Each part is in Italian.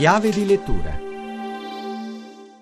Chiave di lettura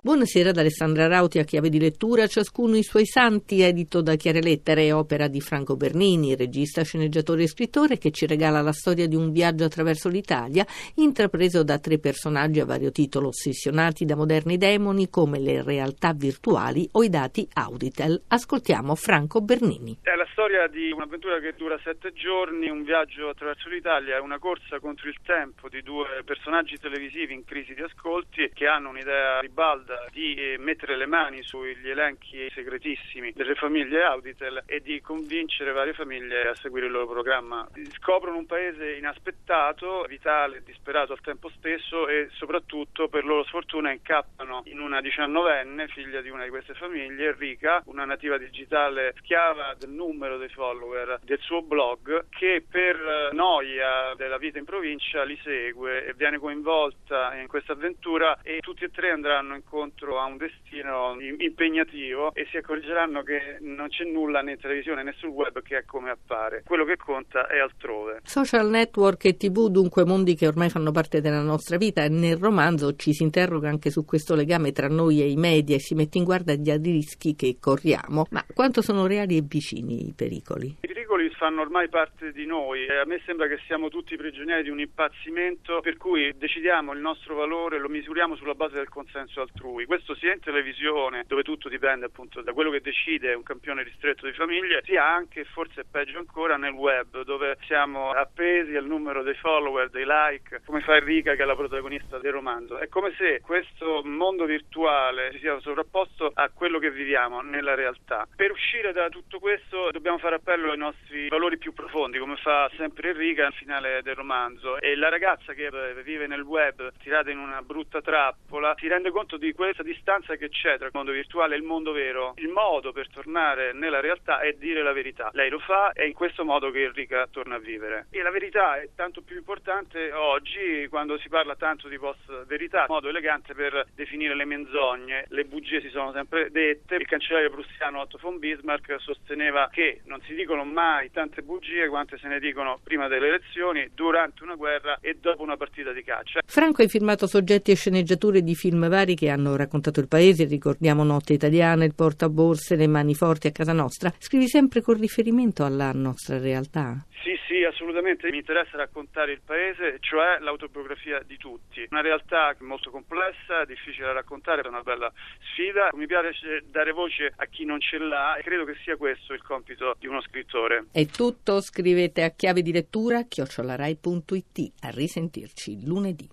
Buonasera da Alessandra Rauti a chiave di lettura, ciascuno i suoi santi, edito da Chiare Lettere, opera di Franco Bernini, regista, sceneggiatore e scrittore che ci regala la storia di un viaggio attraverso l'Italia, intrapreso da tre personaggi a vario titolo, ossessionati da moderni demoni come le realtà virtuali o i dati Auditel. Ascoltiamo Franco Bernini. È la storia di un'avventura che dura sette giorni, un viaggio attraverso l'Italia, una corsa contro il tempo di due personaggi televisivi in crisi di ascolti che hanno un'idea ribalda di eh, mettere le mani sugli elenchi segretissimi delle famiglie Auditel e di convincere varie famiglie a seguire il loro programma. Scoprono un paese inaspettato, vitale e disperato al tempo stesso e soprattutto per loro sfortuna incappano in una diciannovenne, figlia di una di queste famiglie, Enrica, una nativa digitale schiava del numero dei follower del suo blog che per noia della vita in provincia li segue e viene coinvolta in questa avventura e tutti e tre andranno incontro a un destino impegnativo e si accorgeranno che non c'è nulla né in televisione né sul web che è come appare. Quello che conta è altrove. Social network e tv, dunque mondi che ormai fanno parte della nostra vita e nel romanzo ci si interroga anche su questo legame tra noi e i media e si mette in guardia gli rischi che corriamo. Ma quanto sono reali e vicini i pericoli? Pericoli fanno ormai parte di noi e a me sembra che siamo tutti prigionieri di un impazzimento per cui decidiamo il nostro valore, lo misuriamo sulla base del consenso altrui. Questo sia in televisione, dove tutto dipende appunto da quello che decide un campione ristretto di famiglie, sia anche, forse peggio ancora, nel web, dove siamo appesi al numero dei follower, dei like, come fa Enrica che è la protagonista del romanzo. È come se questo mondo virtuale si sia sovrapposto a quello che viviamo nella realtà. Per uscire da tutto questo dobbiamo fare appello ai nostri valori più profondi, come fa sempre Enrica al finale del romanzo. E la ragazza che vive nel web, tirata in una brutta trappola, si rende conto di questa distanza che c'è tra il mondo virtuale e il mondo vero. Il modo per tornare nella realtà è dire la verità. Lei lo fa è in questo modo che Enrica torna a vivere. E la verità è tanto più importante oggi quando si parla tanto di post verità, modo elegante per definire le menzogne. Le bugie si sono sempre dette. Il cancellario prussiano Otto von Bismarck sosteneva che non si dicono mai tante bugie quante se ne dicono prima delle elezioni, durante una guerra e dopo una partita di caccia. Franco hai firmato soggetti e sceneggiature di film vari che hanno raccontato il paese, ricordiamo Notte Italiana, il portaborse, le mani forti a casa nostra. Scrivi sempre con riferimento alla nostra realtà? Sì, assolutamente. Mi interessa raccontare il paese, cioè l'autobiografia di tutti. Una realtà molto complessa, difficile da raccontare, è una bella sfida. Mi piace dare voce a chi non ce l'ha e credo che sia questo il compito di uno scrittore. È tutto, scrivete a chiave di lettura chiocciolarai.it. A risentirci lunedì.